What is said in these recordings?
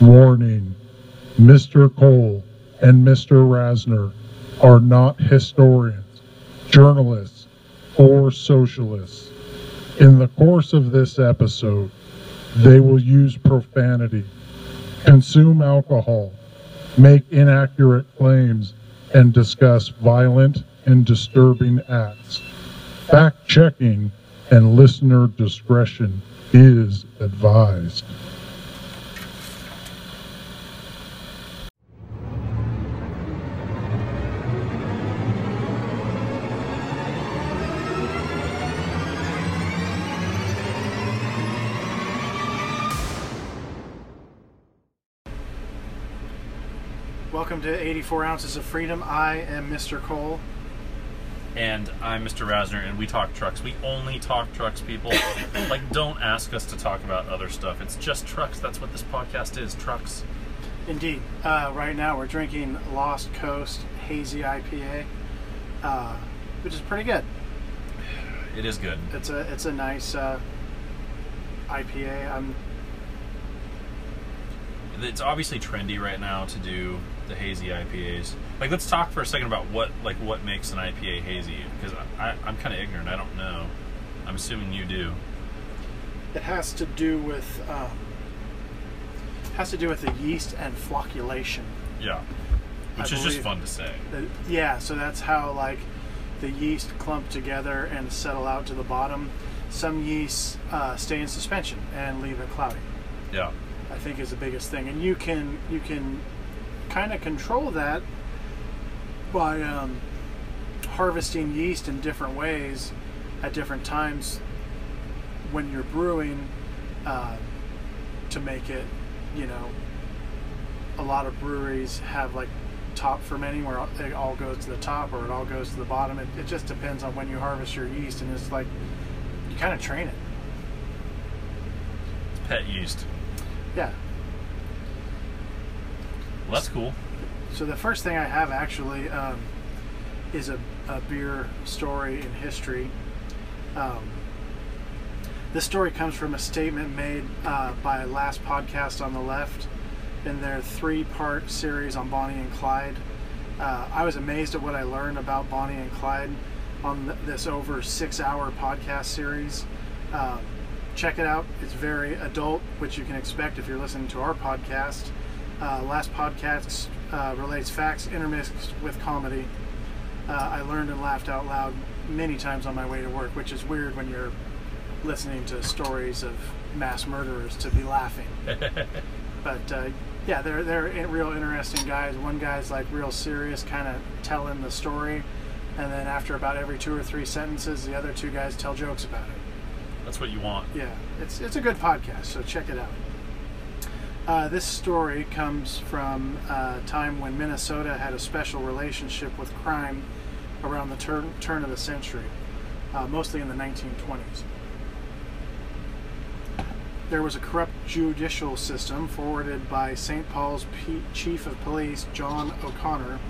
Warning Mr. Cole and Mr. Rasner are not historians, journalists, or socialists. In the course of this episode, they will use profanity, consume alcohol, make inaccurate claims, and discuss violent and disturbing acts. Fact checking and listener discretion is advised. 84 Ounces of Freedom. I am Mr. Cole. And I'm Mr. Rasner, and we talk trucks. We only talk trucks, people. like, don't ask us to talk about other stuff. It's just trucks. That's what this podcast is trucks. Indeed. Uh, right now we're drinking Lost Coast Hazy IPA, uh, which is pretty good. It is good. It's a it's a nice uh, IPA. I'm It's obviously trendy right now to do the hazy IPAs. Like, let's talk for a second about what like what makes an IPA hazy, because I, I, I'm kind of ignorant. I don't know. I'm assuming you do. it has to do with um, has to do with the yeast and flocculation. Yeah. Which I is just fun to say. Uh, yeah, so that's how like the yeast clump together and settle out to the bottom. Some yeasts uh, stay in suspension and leave it cloudy. Yeah. I think is the biggest thing, and you can you can kind of control that by um, harvesting yeast in different ways at different times when you're brewing uh, to make it. You know, a lot of breweries have like top fermenting where it all goes to the top or it all goes to the bottom. It, it just depends on when you harvest your yeast, and it's like you kind of train it. It's pet yeast. Yeah. Well, that's cool. So the first thing I have actually um, is a, a beer story in history. Um, this story comes from a statement made uh, by Last Podcast on the Left in their three-part series on Bonnie and Clyde. Uh, I was amazed at what I learned about Bonnie and Clyde on th- this over six-hour podcast series. Um, check it out. It's very adult, which you can expect if you're listening to our podcast. Uh, last podcast uh, relates facts intermixed with comedy. Uh, I learned and laughed out loud many times on my way to work, which is weird when you're listening to stories of mass murderers to be laughing. but uh, yeah, they're they're real interesting guys. One guy's like real serious, kind of telling the story, and then after about every two or three sentences, the other two guys tell jokes about it. That's what you want. Yeah, it's it's a good podcast, so check it out. Uh, this story comes from a time when Minnesota had a special relationship with crime around the turn, turn of the century, uh, mostly in the 1920s. There was a corrupt judicial system forwarded by St. Paul's P- Chief of Police John O'Connor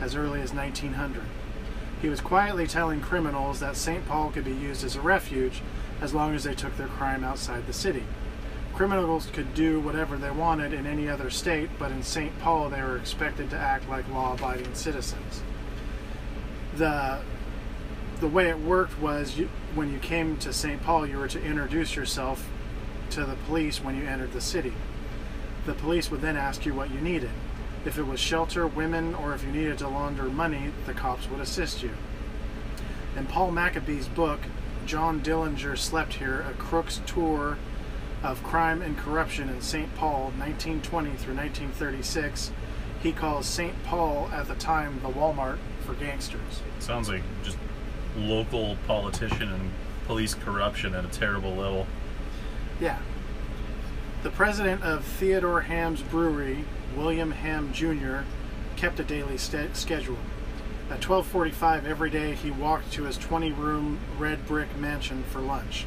as early as 1900. He was quietly telling criminals that St. Paul could be used as a refuge as long as they took their crime outside the city. Criminals could do whatever they wanted in any other state, but in St. Paul they were expected to act like law-abiding citizens. The the way it worked was you, when you came to St. Paul, you were to introduce yourself to the police when you entered the city. The police would then ask you what you needed. If it was shelter, women, or if you needed to launder money, the cops would assist you. In Paul Maccabee's book, John Dillinger Slept Here, a crook's tour of crime and corruption in St. Paul, 1920 through 1936, he calls St. Paul at the time the Walmart for gangsters. Sounds like just local politician and police corruption at a terrible level. Yeah. The president of Theodore Hamm's Brewery, William Hamm Jr., kept a daily sta schedule. At 12:45 every day, he walked to his 20-room red brick mansion for lunch.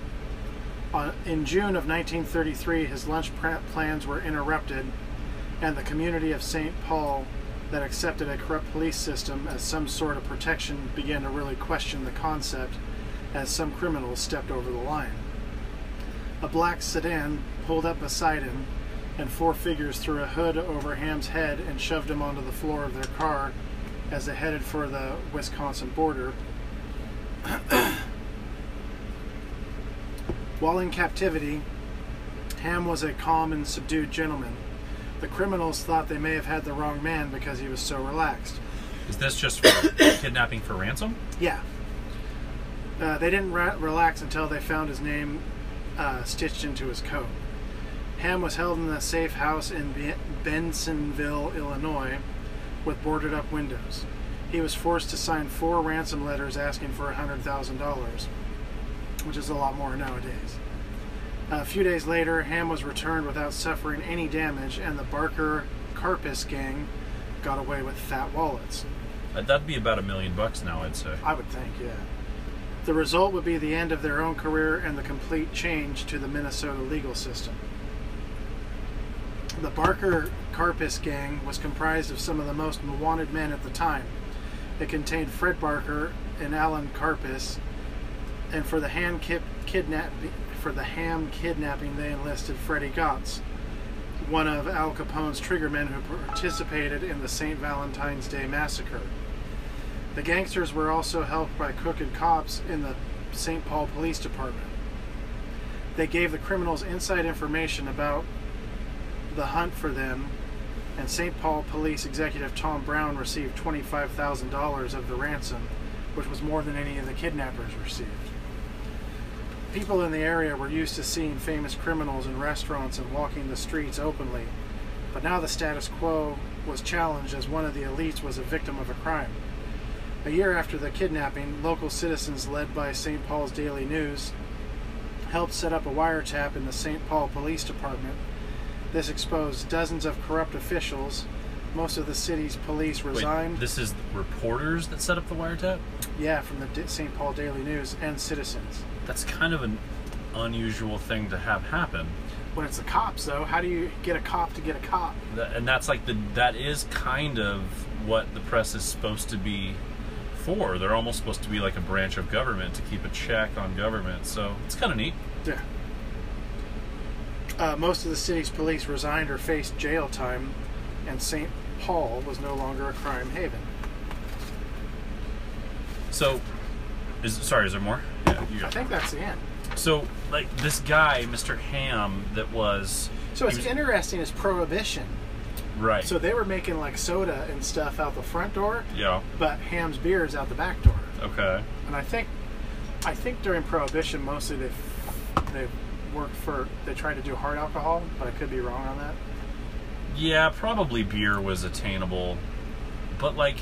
On, in June of 1933, his lunch plans were interrupted, and the community of St. Paul that accepted a corrupt police system as some sort of protection began to really question the concept as some criminals stepped over the line. A black sedan pulled up beside him, and four figures threw a hood over Hamm's head and shoved him onto the floor of their car as they headed for the Wisconsin border. While in captivity, Hamm was a calm and subdued gentleman. The criminals thought they may have had the wrong man because he was so relaxed. Is this just for kidnapping for ransom? Yeah. Uh, they didn't relax until they found his name uh, stitched into his coat. Hamm was held in a safe house in Be- Bensenville, Illinois, with boarded up windows. He was forced to sign four ransom letters asking for $100,000, which is a lot more nowadays. A few days later, Hamm was returned without suffering any damage, and the Barker Karpis gang got away with fat wallets. Uh, That'd be about a million bucks now, I'd say. I would think, yeah. The result would be the end of their own career and the complete change to the Minnesota legal system. The Barker Karpis gang was comprised of some of the most wanted men at the time. It contained Fred Barker and Alan Karpis, and for the hand kidnap for the Hamm kidnapping, they enlisted Freddie Goetz, one of Al Capone's triggermen who participated in the St. Valentine's Day massacre. The gangsters were also helped by crooked cops in the St. Paul Police Department. They gave the criminals inside information about the hunt for them, and St. Paul Police Executive Tom Brown received $25,000 of the ransom, which was more than any of the kidnappers received. People in the area were used to seeing famous criminals in restaurants and walking the streets openly, but now the status quo was challenged as one of the elites was a victim of a crime. A year after the kidnapping, local citizens led by St. Paul's Daily News helped set up a wiretap in the St. Paul Police Department. This exposed dozens of corrupt officials. Most of the city's police resigned. Wait, this is reporters that set up the wiretap? yeah, from the St. Paul Daily News and citizens. That's kind of an unusual thing to have happen. When it's the cops, though, how do you get a cop to get a cop? And that's like the that is kind of what the press is supposed to be for. They're almost supposed to be like a branch of government to keep a check on government. So it's kind of neat. Yeah. Uh, most of the city's police resigned or faced jail time, and St. Paul was no longer a crime haven. So, is sorry, is there more? Yeah, you I think that's the end. So, like this guy, Mr. Hamm, that was So what's he was- interesting is prohibition. right. So they were making like soda and stuff out the front door, yeah. but Hamm's beer is out the back door. Okay. And I think, I think during prohibition, mostly they they worked for they tried to do hard alcohol, but I could be wrong on that. Yeah, probably beer was attainable, but like,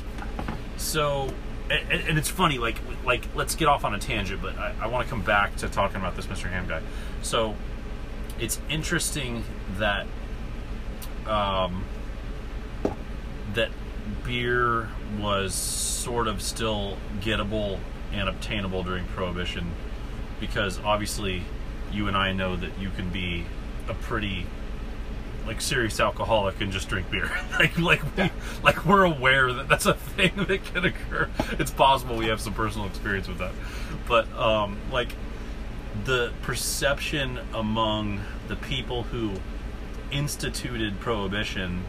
so, and, and it's funny. Like, like let's get off on a tangent, but I, I want to come back to talking about this Mr. Hamm guy. So, it's interesting that, um, that beer was sort of still gettable and obtainable during Prohibition, because obviously, you and I know that you can be a pretty like serious alcoholic and just drink beer. like like we, like we're aware that that's a thing that can occur. It's possible we have some personal experience with that, but um, like the perception among the people who instituted prohibition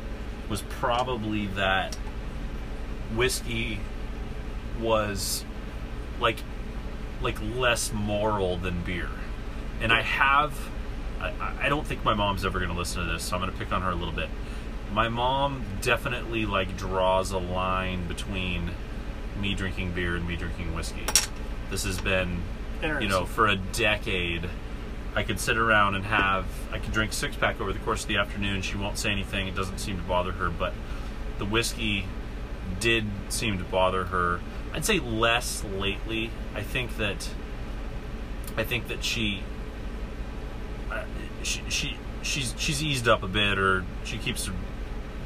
was probably that whiskey was like like less moral than beer. And I have I, I don't think my mom's ever going to listen to this, so I'm going to pick on her a little bit. My mom definitely like draws a line between me drinking beer and me drinking whiskey. This has been, you know, for a decade. I could sit around and have I could drink six pack over the course of the afternoon. She won't say anything. It doesn't seem to bother her, but the whiskey did seem to bother her. I'd say less lately. I think that I think that she she, she she's she's eased up a bit or she keeps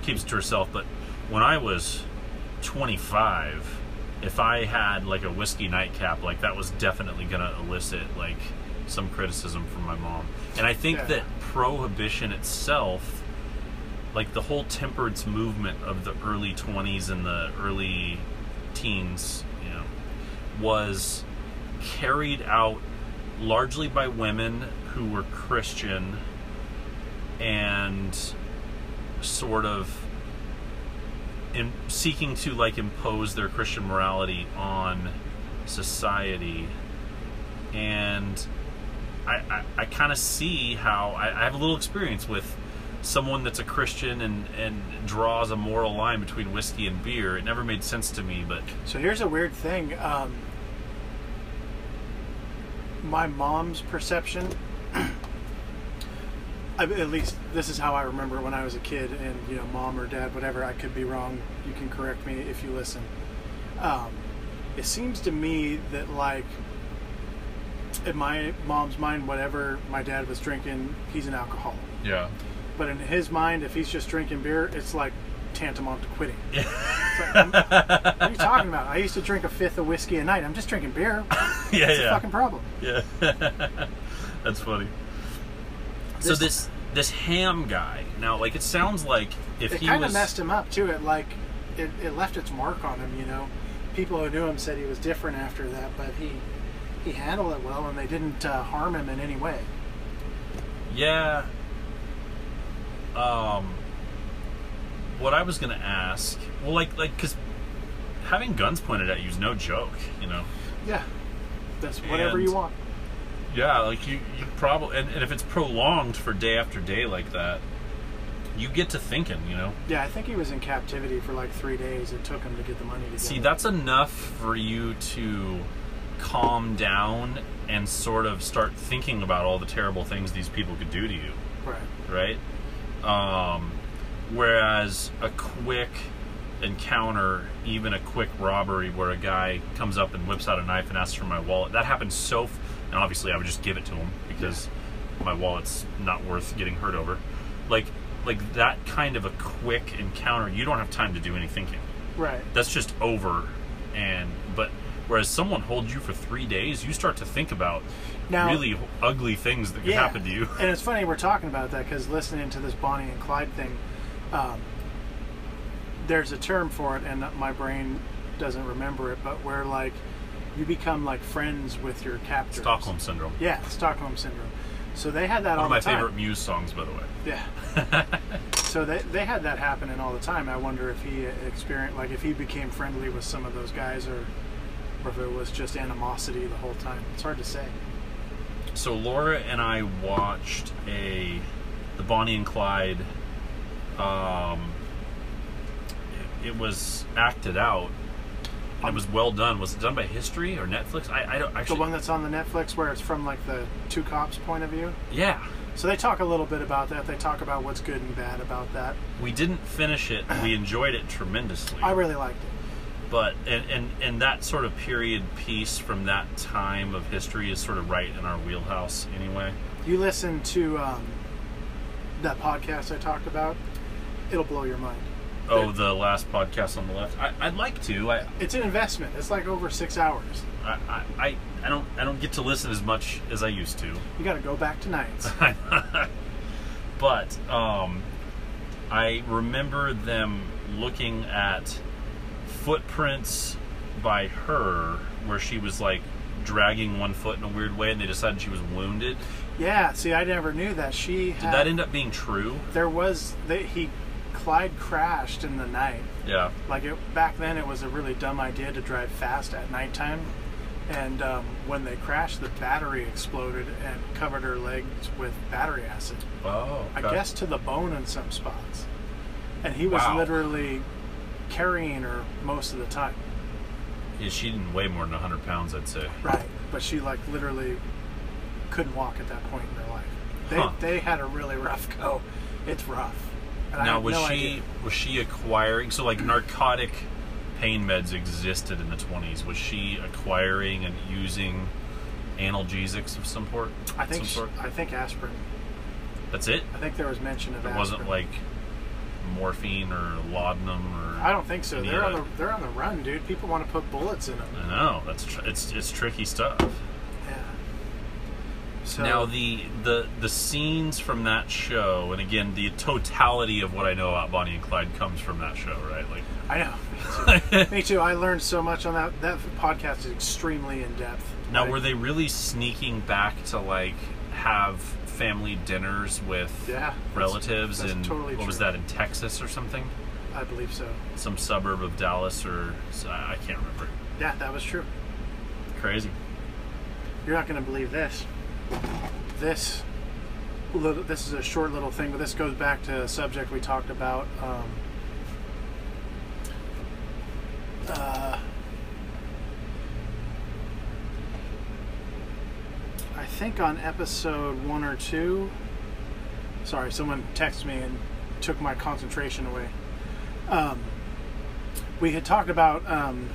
keeps to herself but when I was 25 if I had like a whiskey nightcap like that was definitely going to elicit like some criticism from my mom and I think Yeah. that prohibition itself like the whole temperance movement of the early 20s and the early teens you know was carried out largely by women who were Christian and sort of in seeking to like impose their Christian morality on society and I, I, I kind of see how I, I have a little experience with someone that's a Christian and, and draws a moral line between whiskey and beer. It never made sense to me, but So here's a weird thing. Um, my mom's perception, at least this is how I remember when I was a kid, and you know, mom or dad, whatever. I could be wrong. You can correct me if you listen. Um, it seems to me that like in my mom's mind, whatever my dad was drinking, he's an alcoholic. yeah. But in his mind, if he's just drinking beer, it's like tantamount to quitting. Yeah. Like, what are you talking about? I used to drink a fifth of whiskey a night. I'm just drinking beer. yeah, It's a yeah. fucking problem. Yeah, that's funny. so This- this this Hamm guy now, like it sounds like if It he kind was of messed him up too. It like it, it left its mark on him. You know, people who knew him said he was different after that, but he he handled it well, and they didn't uh, harm him in any way. yeah. Um, what I was gonna ask, well, like like because having guns pointed at you is no joke, you know. Yeah, that's whatever And- you want. Yeah, like you, you probably, and, and if it's prolonged for day after day like that, you get to thinking, you know. Yeah, I think he was in captivity for like three days. It took him to get the money together. See, that's enough for you to calm down and sort of start thinking about all the terrible things these people could do to you, right. right? Um, whereas a quick encounter, even a quick robbery where a guy comes up and whips out a knife and asks for my wallet, that happens so. F- and obviously, I would just give it to him because my wallet's not worth getting hurt over. Like, like that kind of a quick encounter, you don't have time to do any thinking Right. that's just over and but whereas someone holds you for three days you start to think about Now- really ugly things that could yeah. happen to you And it's funny we're talking about that because listening to this Bonnie and Clyde thing, um, there's a term for it, and my brain doesn't remember it, but where like you become like friends with your captors. stockholm syndrome Yeah, Stockholm syndrome. So they had that one all of my the time. favorite muse songs by the way Yeah. so they, they had that happening all the time. I wonder if he experienced, like, if he became friendly with some of those guys, or, or if it was just animosity the whole time. It's hard to say. so laura and i watched a the bonnie and clyde um it, it was acted out and it was well done was it done by history or netflix i, I don't actually. The one that's on the Netflix, where it's from like the two cops' point of view. yeah So they talk a little bit about that. They talk about what's good and bad about that. we didn't finish it we enjoyed it tremendously I really liked it. but and, and and that sort of period piece from that time of history is sort of right in our wheelhouse anyway You listen to um, that podcast I talked about, it'll blow your mind. oh the last podcast on the left I, i'd like to i It's an investment. It's like over six hours. I, I I don't I don't get to listen as much as I used to You got to go back to nights. but um I remember them looking at footprints by her where she was like dragging one foot in a weird way and they decided she was wounded. Yeah, see, I never knew that. She Did had, that end up being true? there was that he Clyde crashed in the night. Yeah. Like it, back then, it was a really dumb idea to drive fast at nighttime. And um, when they crashed, the battery exploded and covered her legs with battery acid. Oh. I guess to the bone in some spots. And he was Wow. literally carrying her most of the time. Yeah, she didn't weigh more than 100 pounds, I'd say. Right. But she like literally couldn't walk at that point in her life. They Huh. they had a really rough go. It's rough. And Now was no she idea. was she acquiring so like narcotic pain meds existed in the 20s was she acquiring and using analgesics of some sort I think sort I think aspirin. that's it I think there was mention of it aspirin. wasn't like morphine or laudanum or I don't think so. They're on the they're on the run, dude. People want to put bullets in them. I know that's tr- it's it's tricky stuff. So now the the the scenes from that show and again the totality of what I know about Bonnie and Clyde comes from that show right like I know. Me too. me too. I learned so much on that. That podcast is extremely in depth. Now, Like, were they really sneaking back to like have family dinners with Yeah, relatives that's in totally what was that in Texas or something, I believe so. some suburb of Dallas or I can't remember. Yeah, that was true. Crazy. You're not going to believe this. This this is a short little thing, but this goes back to a subject we talked about. Um, uh, I think on episode one or two. Sorry, someone texted me and took my concentration away. Um, we had talked about um,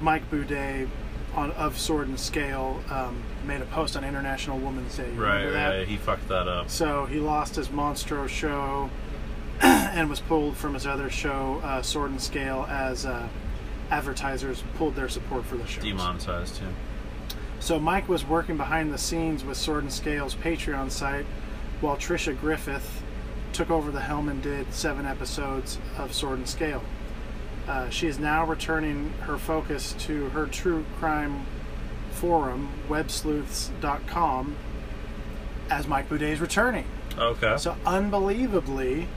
Mike Boudet on of Sword and Scale um, made a post on International Women's Day. You Right, right. He fucked that up. So he lost his Monstro show and was pulled from his other show, uh, Sword and Scale, as uh, advertisers pulled their support for the show. Demonetized too. So Mike was working behind the scenes with Sword and Scale's Patreon site, while Tricia Griffith took over the helm and did seven episodes of Sword and Scale. Uh, she is now returning her focus to her true crime forum, websleuths.com, as Mike Boudet is returning. Okay. So unbelievably,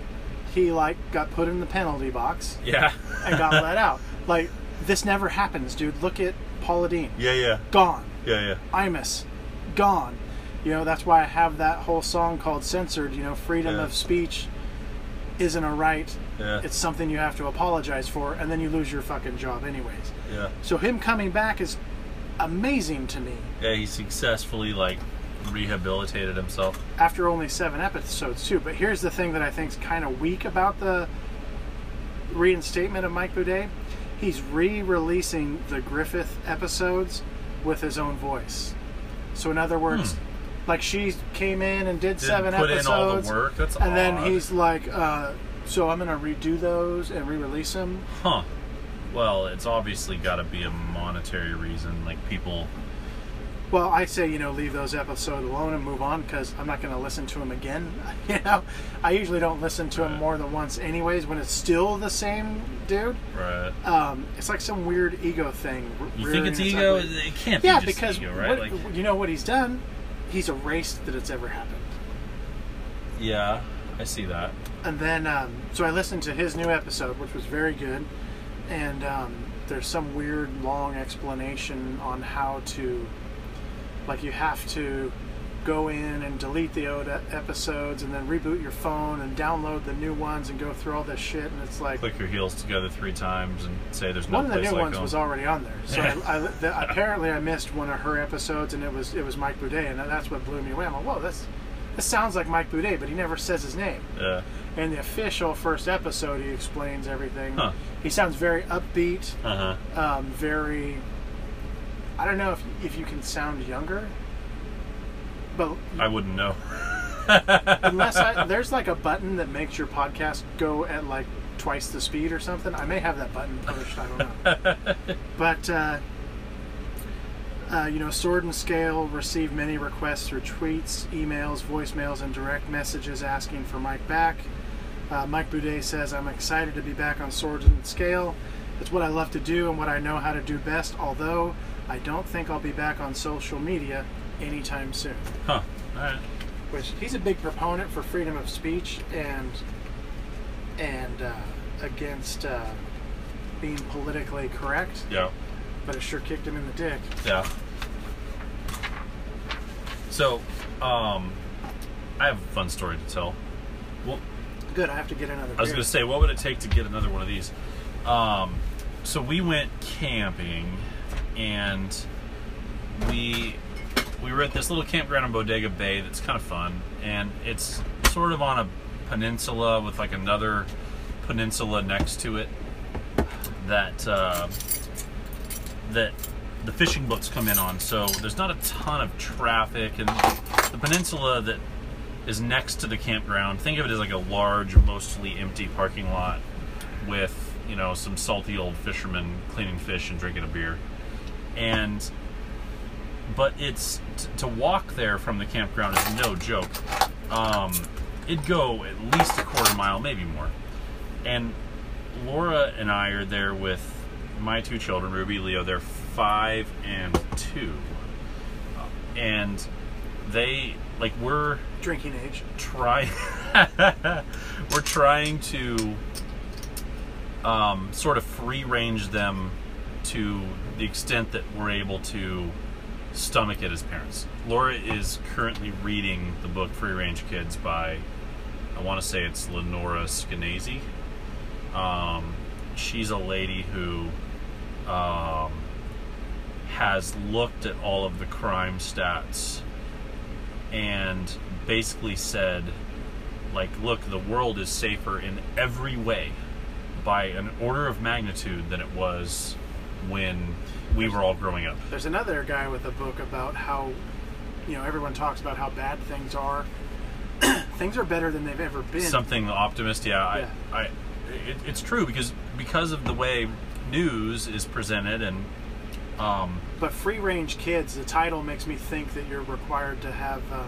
he like got put in the penalty box yeah. and got let out. Like this never happens, dude. Look at Paula Deen, yeah, yeah, gone. yeah, yeah. Imus, gone. You know, that's why I have that whole song called Censored. You know, freedom Yeah. of speech isn't a right. Yeah. It's something you have to apologize for, and then you lose your fucking job, anyways. Yeah. So, him coming back is amazing to me Yeah, he successfully like rehabilitated himself. after only seven episodes, too. But here's the thing that I think is kind of weak about the reinstatement of Mike Boudet he's re releasing the Griffith episodes with his own voice. So, in other words, like she came in and did Hmm. Didn't seven episodes. the and then he's like, uh, so I'm gonna redo those and re-release them. Huh. Well, it's obviously got to be a monetary reason. Like people. Well, I say you know leave those episodes alone and move on because I'm not gonna listen to them again. you know, I usually don't listen to them more than once, anyways. When it's still the same dude, Right. um, it's like some weird ego thing. You think it's ego? ugly- It can't Yeah, be just because ego, right? what, like, you know what he's done. He's erased that it's ever happened. yeah, I see that. And then, um, so I listened to his new episode, which was very good. And um, there's some weird long explanation on how to, like, you have to go in and delete the old episodes and then reboot your phone and download the new ones and go through all this shit. And it's like, Click your heels together three times and say there's no one of the new like ones home. was already on there. So I, I, the, apparently I missed one of her episodes, and it was it was Mike Boudet, and that's what blew me away. I'm like, whoa, this this sounds like Mike Boudet, but he never says his name. Yeah. In the official first episode, he explains everything. Huh. He sounds very upbeat, Uh huh. um, very. I don't know if if you can sound younger, but I wouldn't know. unless I, there's like a button that makes your podcast go at like twice the speed or something. I may have that button pushed. I don't know. but uh, uh, you know, Sword and Scale received many requests through tweets, emails, voicemails, and direct messages asking for Mike back. Uh, Mike Boudet says, "I'm excited to be back on Sword and Scale. It's what I love to do and what I know how to do best. Although I don't think I'll be back on social media anytime soon." Huh. All right. which he's a big proponent for freedom of speech and and uh, against uh, being politically correct, Yeah. But it sure kicked him in the dick. Yeah. So, um, I have a fun story to tell. Well, Good, I have to get another. I was going to say, what would it take to get another one of these? Um, so we went camping, and we we were at this little campground in Bodega Bay that's kind of fun, and it's sort of on a peninsula with like another peninsula next to it that uh, that the fishing boats come in on. So there's not a ton of traffic, and the peninsula that is next to the campground. Think of it as like a large, mostly empty parking lot with you know some salty old fishermen cleaning fish and drinking a beer, and but it's to walk there from the campground is no joke. Um, it'd go at least a quarter mile, maybe more. And Laura and I are there with my two children, Ruby, Leo. They're five and two, and they like we're Drinking age. trying we're trying to um, sort of free range them to the extent that we're able to stomach it as parents. Laura is currently reading the book Free Range Kids by I want to say it's Lenora Skenazy. Um, she's a lady who um, has looked at all of the crime stats and basically said, like, look, the world is safer in every way by an order of magnitude than it was when we were all growing up. There's another guy with a book about how, you know, everyone talks about how bad things are. things are better than they've ever been. Something optimist, yeah. Yeah. I, I, it, it's true because because of the way news is presented and um, But free range kids, the title makes me think that you're required to have uh,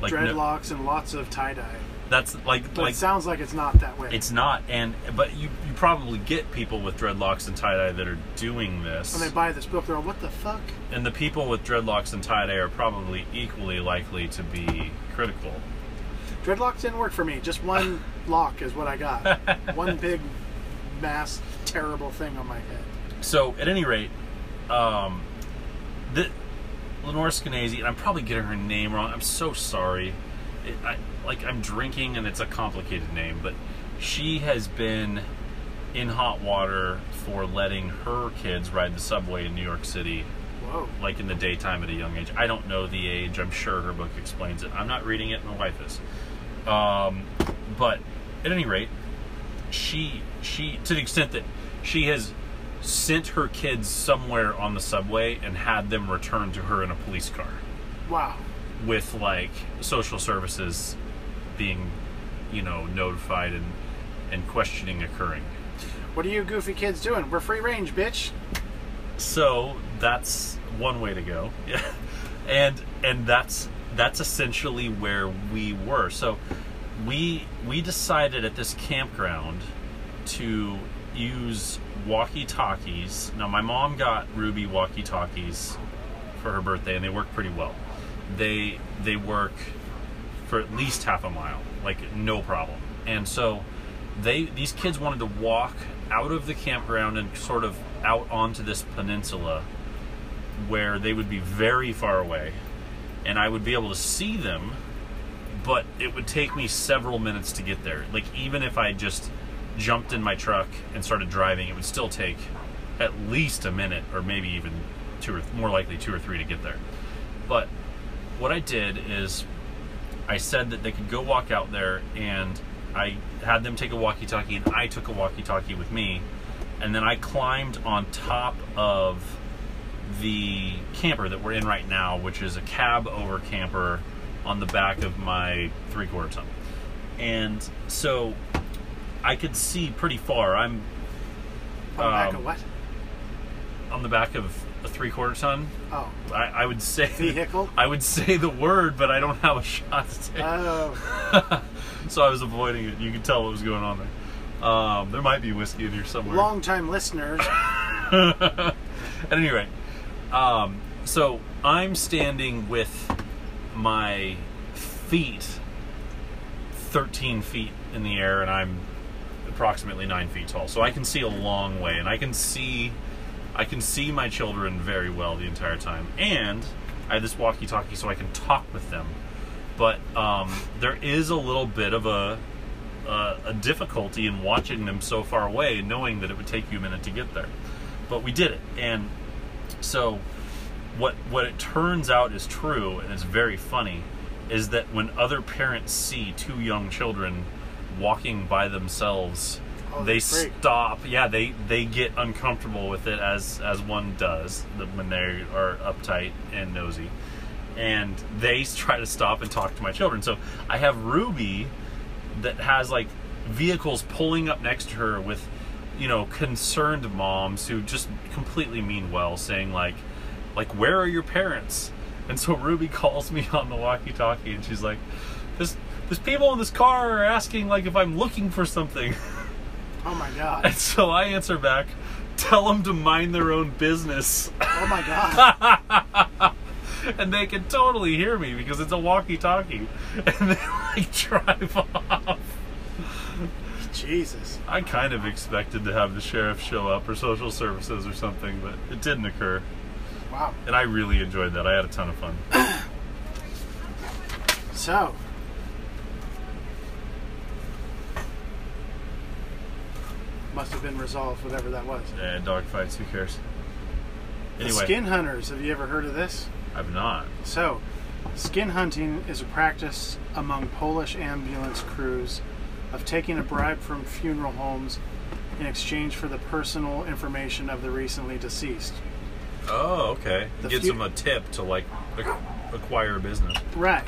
like no- dreadlocks and lots of tie dye. that's like But like it sounds like it's not that way. It's not, and but you you probably get people with dreadlocks and tie dye that are doing this, when they buy this book, they're all, what the fuck? and the people with dreadlocks and tie dye are probably equally likely to be critical. Dreadlocks didn't work for me. Just one lock is what I got. one big, mass, terrible thing on my head. So at any rate, um, the Lenore Skenazy, and I'm probably getting her name wrong. I'm so sorry. It, I, like I'm drinking, and it's a complicated name, but she has been in hot water for letting her kids ride the subway in New York City Whoa. like in the daytime at a young age. I don't know the age. I'm sure her book explains it. I'm not reading it. My wife is. Um, but at any rate, she she to the extent that she has sent her kids somewhere on the subway and had them returned to her in a police car Wow. with like social services being you know notified and and questioning occurring What are you goofy kids doing? We're free range, bitch. so that's one way to go yeah and and that's that's essentially where we were so we we decided at this campground to use walkie talkies now my mom got ruby walkie talkies for her birthday and they work pretty well. They they work for at least half a mile like no problem. And so they these kids wanted to walk out of the campground and sort of out onto this peninsula where they would be very far away and I would be able to see them but it would take me several minutes to get there. Like even if I just jumped in my truck and started driving it would still take at least a minute or maybe even two or more likely two or three to get there. But what I did is I said that they could go walk out there, and I had them take a walkie-talkie, and I took a walkie-talkie with me, and then I climbed on top of the camper that we're in right now, which is a cab over camper on the back of my three-quarter ton, and so I could see pretty far. I'm On the back Um, of what? on the back of a three-quarter ton. Oh. I, I would say Vehicle? I would say the word, but I don't have a shot to say. Oh. so I was avoiding it. You could tell what was going on there. Um, there might be whiskey in here somewhere. Long time listeners. At any rate, um, so I'm standing with my feet 13 feet in the air, and I'm approximately nine feet tall. So I can see a long way, and I can see, I can see my children very well the entire time. And I have this walkie-talkie, so I can talk with them. But um, there is a little bit of a uh, a difficulty in watching them so far away, knowing that it would take you a minute to get there. But we did it, and so what what it turns out is true, and it's very funny, is that when other parents see two young children walking by themselves, Oh, they freak. stop. Yeah, they they get uncomfortable with it as as one does when they are uptight and nosy, and they try to stop and talk to my children. So I have Ruby that has like vehicles pulling up next to her with you know concerned moms who just completely mean well saying like like where are your parents and so ruby calls me on the walkie talkie and she's like this there's people in this car are asking like if i'm looking for something Oh my god. and so i answer back tell them to mind their own business Oh my god. and they can totally hear me because it's a walkie-talkie, and they like drive off. Jesus. I kind of expected to have the sheriff show up or social services or something, but it didn't occur. Wow. And I really enjoyed that. I had a ton of fun. So. Must have been resolved, whatever that was. Yeah, dog fights. Who cares? The Anyway, skin hunters. Have you ever heard of this? I've not. So, skin hunting is a practice among Polish ambulance crews of taking a bribe from funeral homes in exchange for the personal information of the recently deceased. Oh, okay. The Gives few- them a tip to like ac- acquire a business. Right.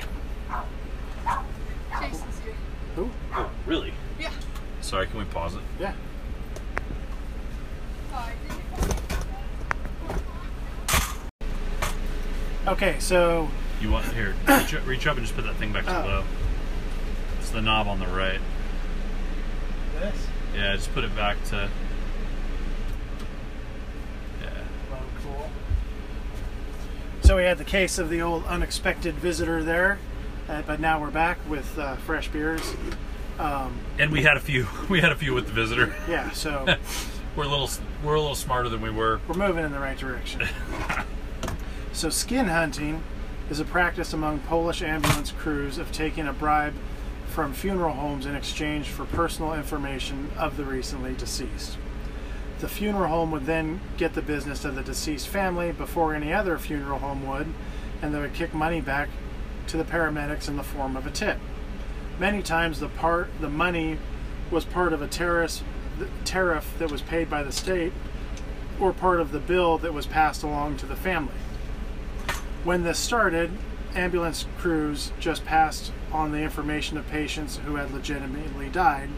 Jason's here. Who? Oh, really? Yeah. Sorry, can we pause it? Yeah. Hi, did you Okay, so You want here? Reach, up- reach up and just put that thing back to Oh. low. It's the knob on the right. this. Yeah, just put it back to. Yeah. Well, cool. So we had the case of the old unexpected visitor there, uh, but now we're back with uh, fresh beers. Um, And we had a few. We had a few with the visitor. yeah, so We're a little. We're a little smarter than we were. we're moving in the right direction. so skin hunting is a practice among Polish ambulance crews of taking a bribe from funeral homes in exchange for personal information of the recently deceased. The funeral home would then get the business of the deceased family before any other funeral home would, and they would kick money back to the paramedics in the form of a tip. Many times the part the money was part of a tariff tariff that was paid by the state or part of the bill that was passed along to the family. When this started, ambulance crews just passed on the information of patients who had legitimately died,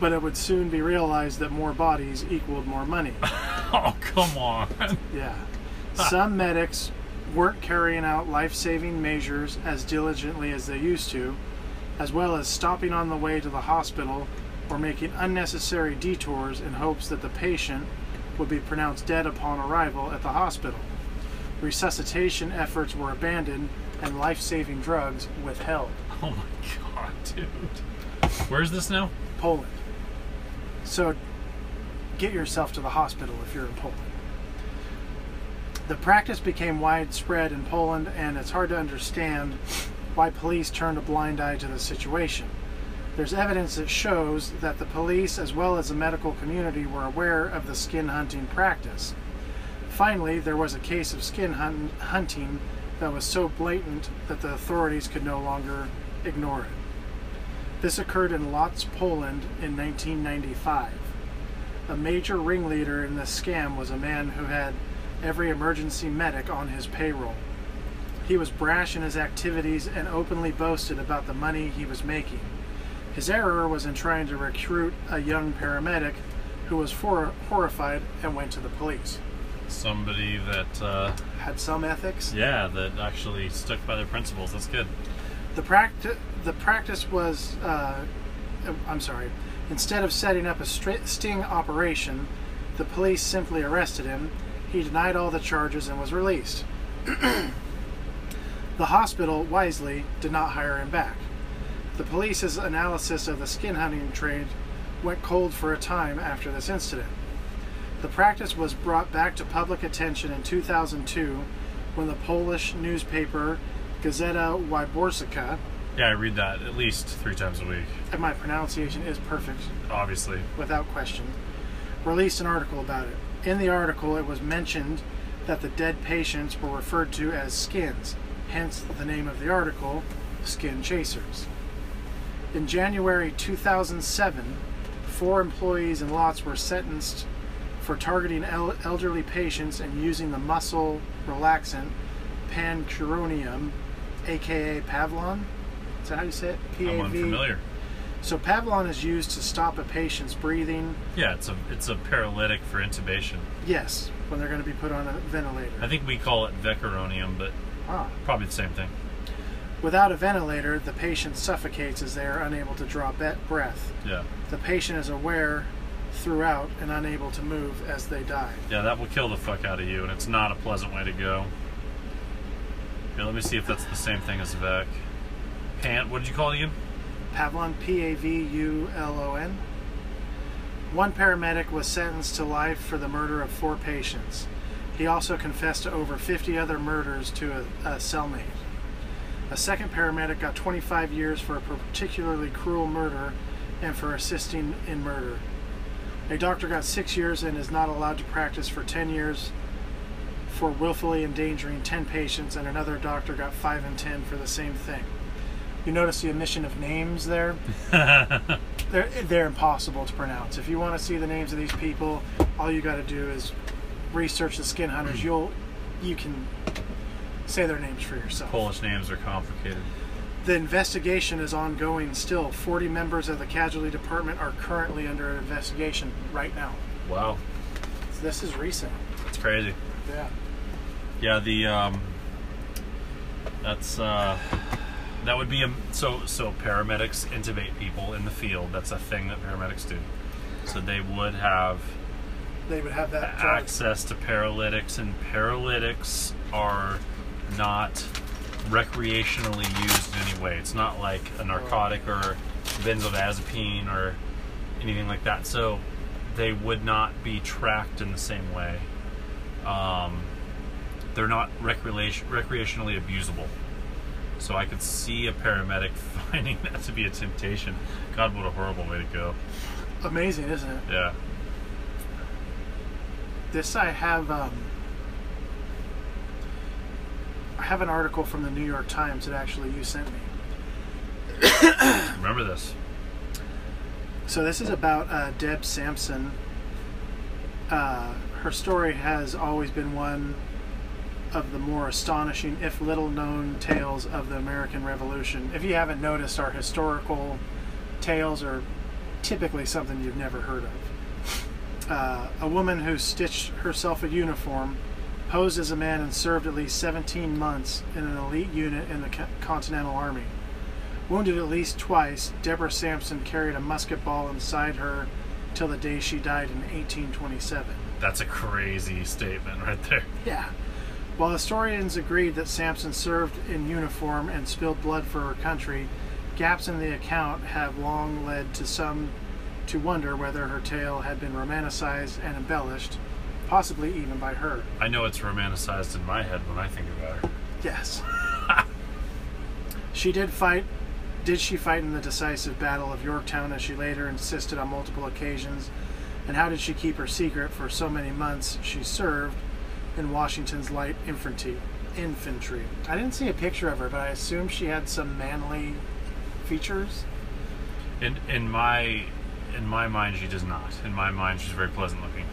but it would soon be realized that more bodies equaled more money. Oh come on. Yeah. Some medics weren't carrying out life saving measures as diligently as they used to, as well as stopping on the way to the hospital or making unnecessary detours in hopes that the patient would be pronounced dead upon arrival at the hospital. Resuscitation efforts were abandoned and life saving drugs withheld. Oh my god, dude. Where's this now? Poland. So get yourself to the hospital if you're in Poland. The practice became widespread in Poland, and it's hard to understand why police turned a blind eye to the situation. There's evidence that shows that the police, as well as the medical community, were aware of the skin hunting practice. Finally, there was a case of skin hunt- hunting that was so blatant that the authorities could no longer ignore it. This occurred in Lodz, Poland in 1995. A major ringleader in this scam was a man who had every emergency medic on his payroll. He was brash in his activities and openly boasted about the money he was making. His error was in trying to recruit a young paramedic who was for- horrified and went to the police. Somebody that, uh, Had some ethics. yeah, that actually stuck by their principles. That's good. The practice the practice was uh, I'm sorry. Instead of setting up a sting operation, the police simply arrested him. He denied all the charges and was released. the hospital wisely did not hire him back. The police's analysis of the skin hunting trade went cold for a time after this incident. The practice was brought back to public attention in 2002 when the Polish newspaper Gazeta Wyborcza, Yeah, I read that at least three times a week. and my pronunciation is perfect Obviously. without question, released an article about it. In the article, it was mentioned that the dead patients were referred to as skins, hence the name of the article, Skin Chasers. In January 2007, four employees in Lodz were sentenced for targeting el- elderly patients and using the muscle relaxant pancuronium, aka Pavlon. Is that how you say it? I'm unfamiliar. So Pavlon is used to stop a patient's breathing. Yeah, it's a it's a paralytic for intubation. Yes, when they're going to be put on a ventilator. I think we call it vecuronium, but Ah. probably the same thing. Without a ventilator, the patient suffocates as they are unable to draw breath. Yeah. The patient is aware throughout and unable to move as they die. Yeah, that will kill the fuck out of you, and it's not a pleasant way to go. Here, let me see if that's the same thing as Vec. Pant, what did you call again? Pavlon, P A V U L O N. One paramedic was sentenced to life for the murder of four patients. He also confessed to over 50 other murders to a, a cellmate. A second paramedic got 25 years for a particularly cruel murder and for assisting in murder. A doctor got six years and is not allowed to practice for 10 years for willfully endangering 10 patients, and another doctor got 5 and 10 for the same thing. You notice the omission of names there? they're, they're impossible to pronounce. If you want to see the names of these people, all you got to do is research the skin hunters. You'll you can say their names for yourself. Polish names are complicated. The investigation is ongoing still. 40 members of the casualty department are currently under investigation right now. Wow, So this is recent. that's crazy. Yeah. Yeah, the um, that's uh, that would be a so so paramedics intubate people in the field. That's a thing that paramedics do. So they would have They would have that drug. access to paralytics, and paralytics are not recreationally used in any way. It's not like a narcotic or benzodiazepine or anything like that. So they would not be tracked in the same way. Um, they're not recreation, recreationally abusable. So I could see a paramedic finding that to be a temptation. God, what a horrible way to go. Amazing, isn't it? Yeah. This I have. Um, I have an article from the New York Times that actually you sent me. Remember this. So this is about uh, Deb Sampson. Uh, her story has always been one of the more astonishing, if little known, tales of the American Revolution. If you haven't noticed, our historical tales are typically something you've never heard of. Uh, a woman who stitched herself a uniform, posed as a man, and served at least 17 months in an elite unit in the Continental Army. Wounded at least twice, Deborah Sampson carried a musket ball inside her till the day she died in 1827. That's a crazy statement right there. Yeah. While historians agreed that Sampson served in uniform and spilled blood for her country, gaps in the account have long led to some to wonder whether her tale had been romanticized and embellished, possibly even by her. I know it's romanticized in my head when I think about her. Yes. she did fight. Did she fight in the decisive Battle of Yorktown, as she later insisted on multiple occasions? And how did she keep her secret for so many months she served in Washington's light infantry? Infantry. I didn't see a picture of her, but I assume she had some manly features. In in my in my mind, she does not. In my mind, she's very pleasant looking.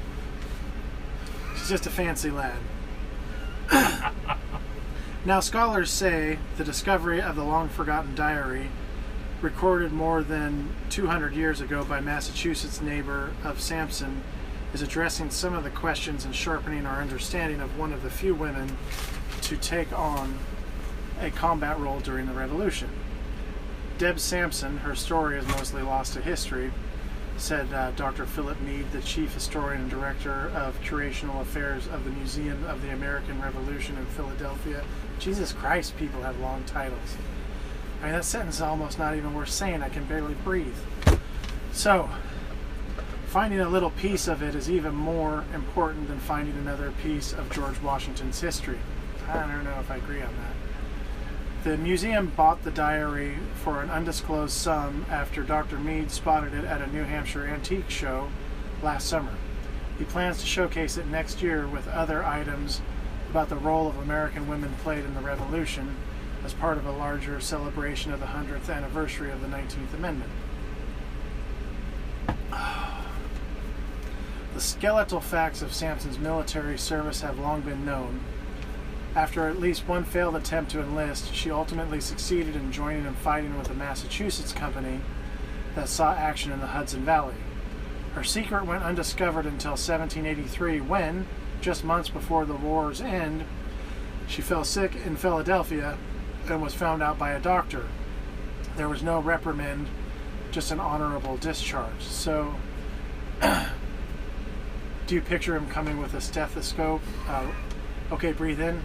She's just a fancy lad. now, scholars say the discovery of the long forgotten diary, recorded more than 200 years ago by Massachusetts neighbor of Sampson, is addressing some of the questions and sharpening our understanding of one of the few women to take on a combat role during the Revolution. Deb Sampson, her story is mostly lost to history, said uh, Dr. Philip Mead, the chief historian and director of curational affairs of the Museum of the American Revolution in Philadelphia. Jesus Christ, people have long titles. Mean, that sentence is almost not even worth saying. I can barely breathe. So, finding a little piece of it is even more important than finding another piece of George Washington's history. I don't know if I agree on that. The museum bought the diary for an undisclosed sum after Dr. Mead spotted it at a New Hampshire antique show last summer. He plans to showcase it next year with other items about the role of American women played in the Revolution as part of a larger celebration of the 100th anniversary of the 19th Amendment. The skeletal facts of Sampson's military service have long been known. After at least one failed attempt to enlist, she ultimately succeeded in joining and fighting with a Massachusetts company that saw action in the Hudson Valley. Her secret went undiscovered until 1783 when, just months before the war's end, she fell sick in Philadelphia and was found out by a doctor. There was no reprimand, just an honorable discharge. So, do you picture him coming with a stethoscope? Uh, okay, breathe in.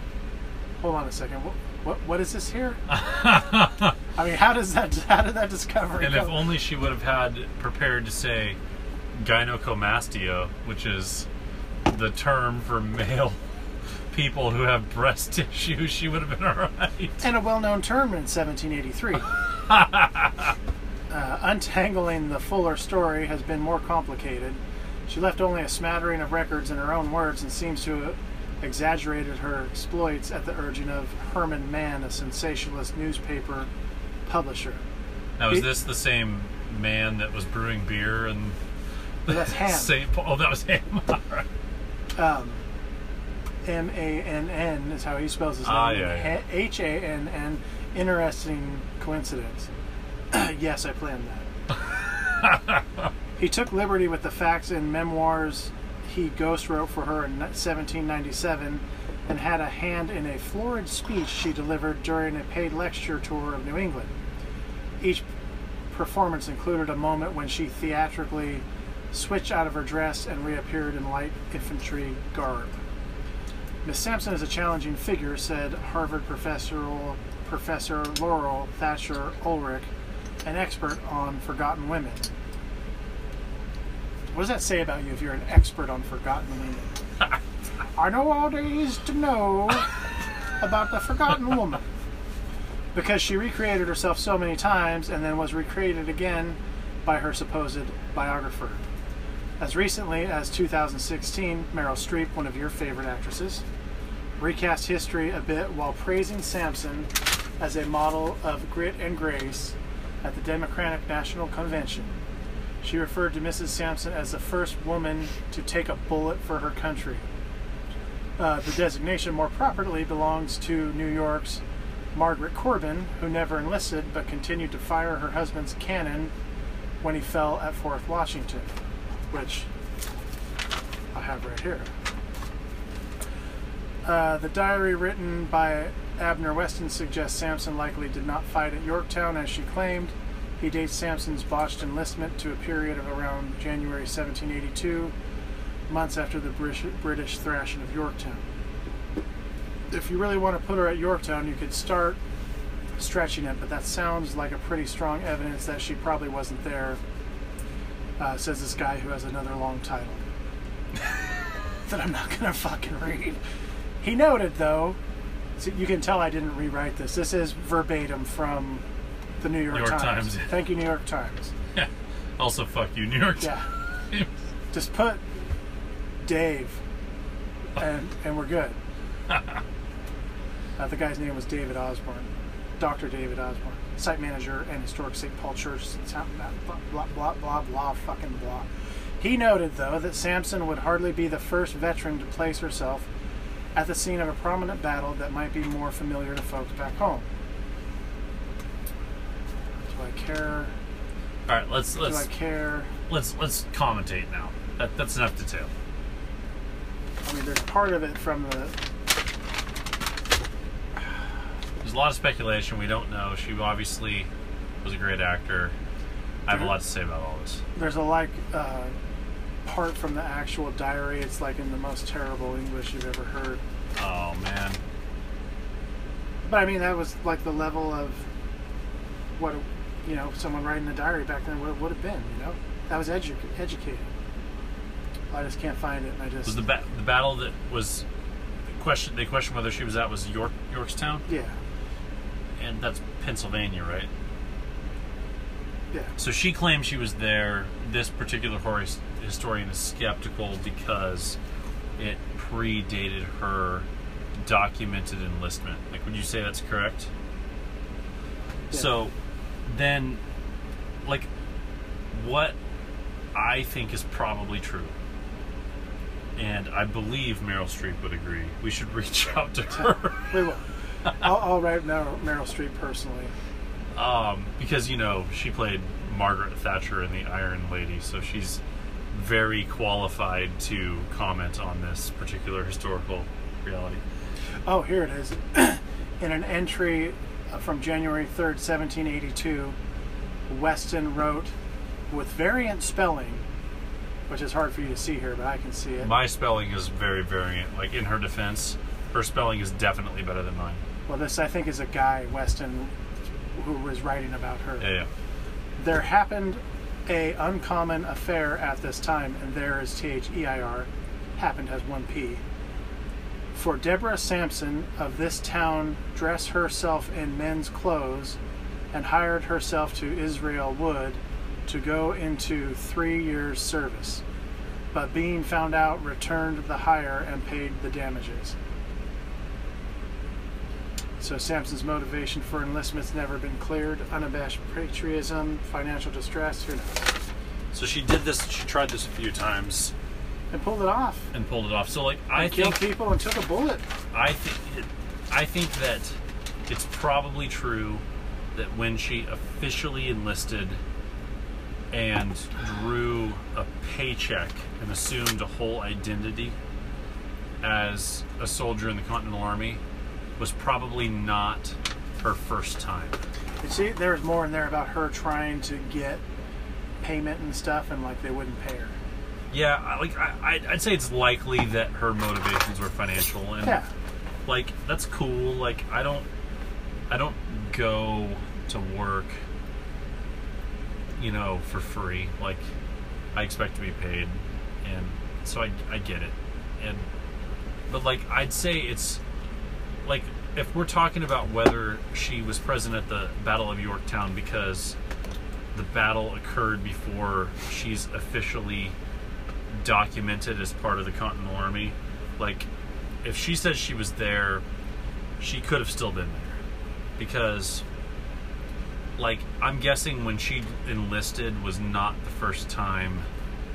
Hold on a second. What, what what is this here? I mean, how does that how did that discovery And if only she would have had prepared to say gynecomastia, which is the term for male people who have breast tissue, she would have been alright. and a well-known term in 1783. uh, untangling the fuller story has been more complicated. She left only a smattering of records in her own words and seems to have exaggerated her exploits at the urging of Herman Mann, a sensationalist newspaper publisher. Now, is this the same man that was brewing beer and that's Hamm. St. Paul? Oh, that was him. Alright. Um, M A N N is how he spells his name. Ah, yeah, yeah. H A N N. Interesting coincidence. yes, I planned that. he took liberty with the facts in memoirs he ghost wrote for her in 1797 and had a hand in a florid speech she delivered during a paid lecture tour of New England. Each performance included a moment when she theatrically switched out of her dress and reappeared in light infantry garb. Miss Sampson is a challenging figure, said Harvard professor, professor Laurel Thatcher Ulrich, an expert on forgotten women. What does that say about you if you're an expert on forgotten women? I know all there is to know about the forgotten woman. Because she recreated herself so many times and then was recreated again by her supposed biographer. As recently as 2016, Meryl Streep, one of your favorite actresses, recast history a bit while praising Sampson as a model of grit and grace at the Democratic National Convention. She referred to Mrs. Sampson as the first woman to take a bullet for her country. Uh, the designation more properly belongs to New York's Margaret Corbin, who never enlisted but continued to fire her husband's cannon when he fell at Fort Washington, which I have right here. Uh, the diary written by Abner Weston suggests Sampson likely did not fight at Yorktown as she claimed. He dates Sampson's botched enlistment to a period of around January 1782, months after the British, British thrashing of Yorktown. If you really want to put her at Yorktown, you could start stretching it, but that sounds like a pretty strong evidence that she probably wasn't there, uh, says this guy who has another long title that I'm not going to fucking read. He noted, though, so you can tell I didn't rewrite this. This is verbatim from the New York, New York Times. Times. Thank you, New York Times. also, fuck you, New York Yeah. Times. Just put Dave, and and we're good. Uh, the guy's name was David Osborne, Dr. David Osborne, site manager and historic St. Paul Church. Blah blah blah blah blah fucking blah. He noted, though, that Sampson would hardly be the first veteran to place herself at the scene of a prominent battle that might be more familiar to folks back home. Do I care? All right, let's Do I let's care? let's let's commentate now. That that's enough detail. I mean, there's part of it from the There's a lot of speculation. We don't know. She obviously was a great actor. I have a lot to say about all this. there's a like uh, part from the actual diary. It's like in the most terrible English you've ever heard. Oh man. But I mean, that was like the level of what you know someone writing a diary back then would, would have been. You know, that was edu- educated. I just can't find it. And I just Was the ba- the battle that was the question they questioned whether she was at was York Yorkstown yeah and that's Pennsylvania, right? yeah So she claims she was there. This particular hor- historian is skeptical because it predated her documented enlistment. Like, would you say that's correct? Yeah. So, then, like, what I think is probably true, and I believe Meryl Streep would agree, we should reach out to her. we will. I'll, I'll write Meryl, Meryl Streep personally. um, because you know she played Margaret Thatcher in the Iron Lady, so she's very qualified to comment on this particular historical reality. Oh, here it is. In an entry from January 3rd, 1782, Weston wrote, with variant spelling, which is hard for you to see here, but I can see it. My spelling is very variant. Like in her defense, her spelling is definitely better than mine. Well, this I think is a guy Weston who was writing about her. Yeah, yeah. There happened a uncommon affair at this time, and there is T H E I R, happened as one P. For Deborah Sampson of this town dress herself in men's clothes and hired herself to Israel Wood to go into three years' service, but being found out, returned the hire and paid the damages. So Sampson's motivation for enlistment's never been cleared. Unabashed patriotism, financial distress, who knows? So she did this. She tried this a few times And pulled it off. and pulled it off. So like I killed think people and took a bullet. I think I think that it's probably true that when she officially enlisted and drew a paycheck and assumed a whole identity as a soldier in the Continental Army was probably not her first time. You see, there's more in there about her trying to get payment and stuff, and like they wouldn't pay her. Yeah, like I, I'd- I'd say it's likely that her motivations were financial, and Yeah. like that's cool. Like I don't, I don't go to work, you know, for free. Like I expect to be paid, and so I, I get it. And but like I'd say it's like if we're talking about whether she was present at the Battle of Yorktown because the battle occurred before she's officially documented as part of the Continental Army, like if she says she was there, she could have still been there because like I'm guessing when she enlisted was not the first time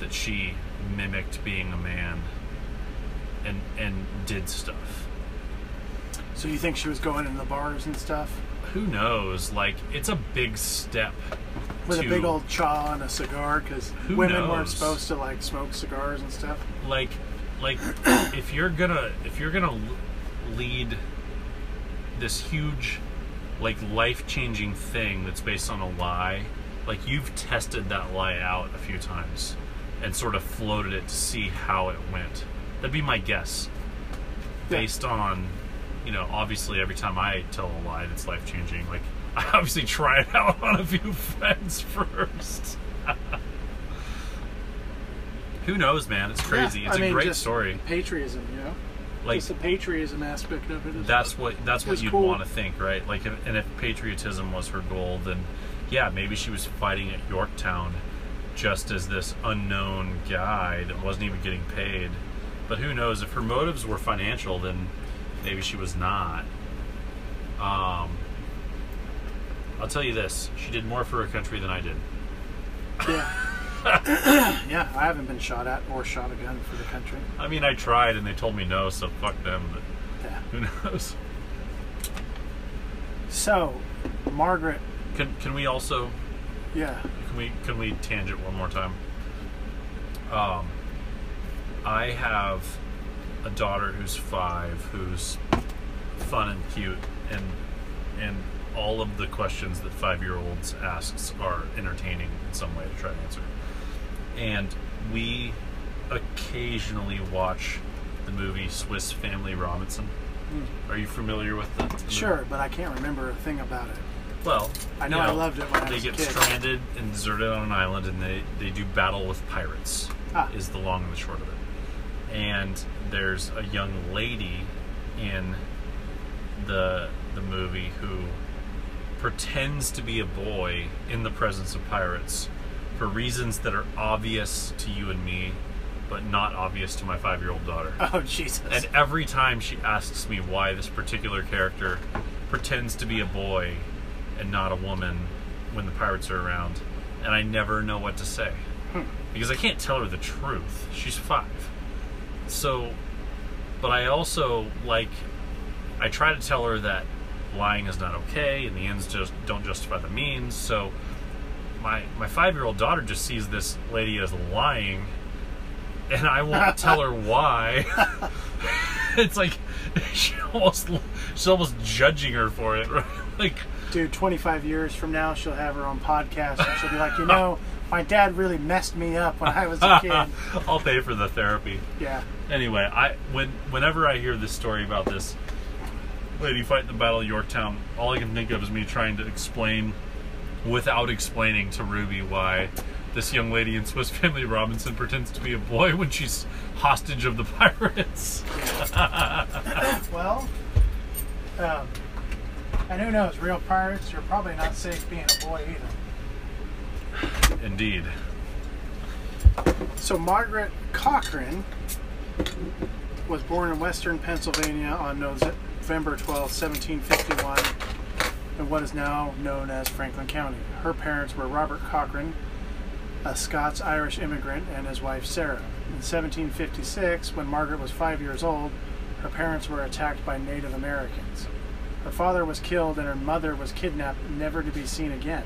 that she mimicked being a man and and did stuff. So you think she was going in the bars and stuff Who knows? Like it's a big step with to, a big old chaw and a cigar because women weren't supposed to like smoke cigars and stuff. like like if you're gonna if you're gonna lead this huge like life-changing thing that's based on a lie like you've tested that lie out a few times and sort of floated it to see how it went that'd be my guess Yeah. based on you know obviously every time i tell a lie that's life-changing like i obviously try it out on a few friends first who knows man it's crazy Yeah, it's I a mean, great story Patriotism, you know. like just the patriotism aspect of it. that's what that's what you'd cool. want to think, right? Like, if, and if patriotism was her goal, then yeah, maybe she was fighting at Yorktown just as this unknown guy that wasn't even getting paid. But who knows? If her motives were financial, then maybe she was not. Um, I'll tell you this: she did more for her country than I did. Yeah. yeah, I haven't been shot at or shot a gun for the country. I mean, I tried, and they told me no, so fuck them. But Yeah. who knows? So, Margaret, Can can we also yeah, Can we can we tangent one more time? Um, I have a daughter who's five, who's fun and cute, and and all of the questions that five year olds asks are entertaining in some way to try to answer. And we occasionally watch the movie Swiss Family Robinson. Are you familiar with the? the movie? sure, but I can't remember a thing about it. Well, I know you I loved it when I they was a get stranded and deserted on an island, and they they do battle with pirates. Ah. Is the long and the short of it. And there's a young lady in the the movie who pretends to be a boy in the presence of pirates for reasons that are obvious to you and me, but not obvious to my five year old daughter. Oh Jesus! And every time she asks me why this particular character pretends to be a boy and not a woman when the pirates are around, and I never know what to say. Hmm. Because I can't tell her the truth. She's five. So, but I also, like, I try to tell her that lying is not okay and the ends just don't justify the means. So, my, my five year old daughter just sees this lady as lying and I won't tell her why. it's like she almost she's almost judging her for it, right? Like, Dude, 25 years from now, she'll have her own podcast, and she'll be like, you know, my dad really messed me up when I was a kid. I'll pay for the therapy. Yeah. Anyway, I when whenever I hear this story about this lady fighting the Battle of Yorktown, all I can think of is me trying to explain, without explaining to Ruby why this young lady in Swiss Family Robinson pretends to be a boy when she's hostage of the pirates. Well, um, and who knows? Real pirates, you're probably not safe being a boy either. Indeed. So Margaret Cochran was born in western Pennsylvania on November 12, 1751, in what is now known as Franklin County. Her parents were Robert Cochran, a Scots-Irish immigrant, and his wife Sarah. In 1756, when Margaret was five years old, her parents were attacked by Native Americans. Her father was killed and her mother was kidnapped, never to be seen again.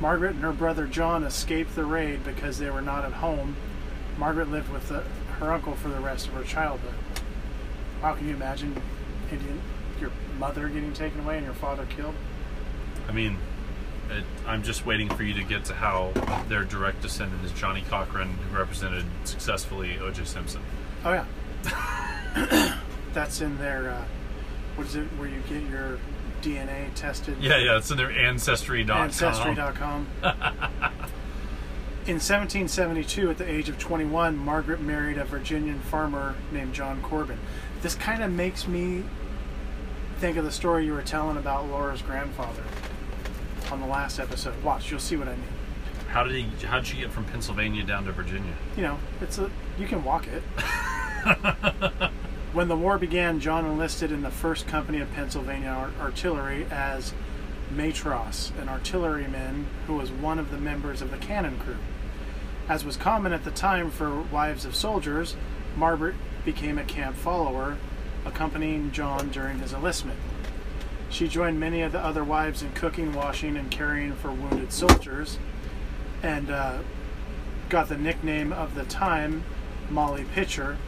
Margaret and her brother John escaped the raid because they were not at home. Margaret lived with the, her uncle for the rest of her childhood. How can you imagine Indian, your mother getting taken away and your father killed? I mean, it, I'm just waiting for you to get to how their direct descendant is Johnnie Cochran, who represented successfully O.J. Simpson. Oh yeah, that's in their. Uh, what is it? Where you get your DNA tested? Yeah, yeah, it's in their ancestry.com. Ancestry.com. In 1772, at the age of 21, Margaret married a Virginian farmer named John Corbin. This kind of makes me think of the story you were telling about Laura's grandfather on the last episode. Watch, you'll see what I mean. How did he? How did she get from Pennsylvania down to Virginia? You know, it's a you can walk it. when the war began, John enlisted in the First Company of Pennsylvania Art- Artillery as matross, an artilleryman who was one of the members of the cannon crew. As was common at the time for wives of soldiers, Margaret became a camp follower, accompanying John during his enlistment. She joined many of the other wives in cooking, washing, and caring for wounded soldiers, and uh, got the nickname of the time, Molly Pitcher,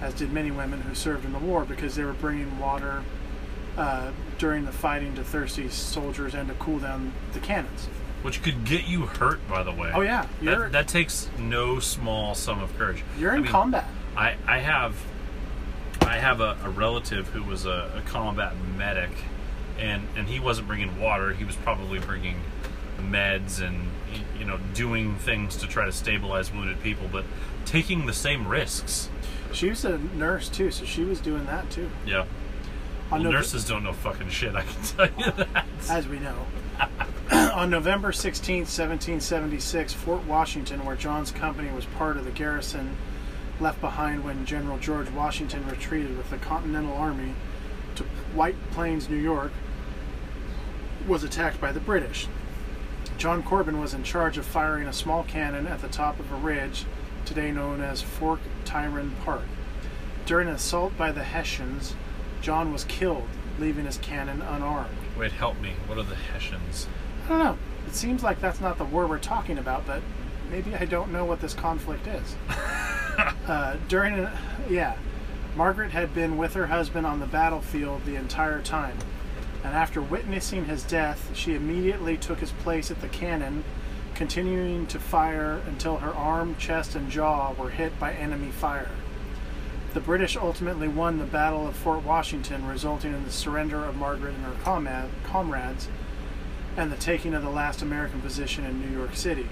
as did many women who served in the war because they were bringing water uh, during the fighting to thirsty soldiers and to cool down the cannons. Which could get you hurt, by the way. Oh yeah, That, that takes no small sum of courage. you're I in mean, combat. I, I have I have a, a relative who was a, a combat medic, and and he wasn't bringing water. He was probably bringing meds and you know doing things to try to stabilize wounded people, but taking the same risks. She was a nurse too, so she was doing that too. Yeah. Well, nurses don't know fucking shit. I can tell you that. as we know. On November 16, 1776, Fort Washington, where John's company was part of the garrison left behind when General George Washington retreated with the Continental Army to White Plains, New York, was attacked by the British. John Corbin was in charge of firing a small cannon at the top of a ridge, today known as Fort Tryon Park. During an assault by the Hessians, John was killed, leaving his cannon unarmed. Wait, help me. What are the Hessians? I don't know. It seems like that's not the war we're talking about, but maybe I don't know what this conflict is. uh, during, a, yeah, Margaret had been with her husband on the battlefield the entire time, and after witnessing his death, she immediately took his place at the cannon, continuing to fire until her arm, chest, and jaw were hit by enemy fire. The British ultimately won the Battle of Fort Washington, resulting in the surrender of Margaret and her comrade, comrades and the taking of the last American position in New York City.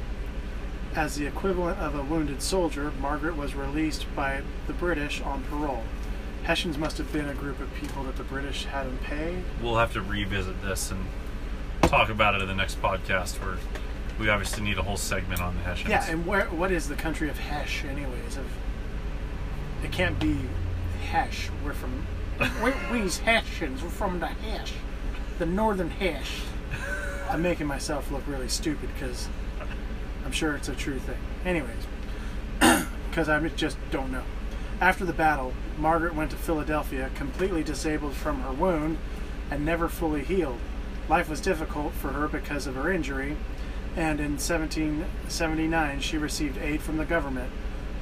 As the equivalent of a wounded soldier, Margaret was released by the British on parole. Hessians must have been a group of people that the British had in pay. We'll have to revisit this and talk about it in the next podcast. Where we obviously need a whole segment on the Hessians. Yeah, and where what is the country of Hesh, anyways? Of it can't be Hesh. We're from we, we's Hessians. We're from the Hesh, the northern Hesh. I'm making myself look really stupid because I'm sure it's a true thing. Anyways, because I just don't know. After the battle, Margaret went to Philadelphia, completely disabled from her wound and never fully healed. Life was difficult for her because of her injury, and in 1779 she received aid from the government.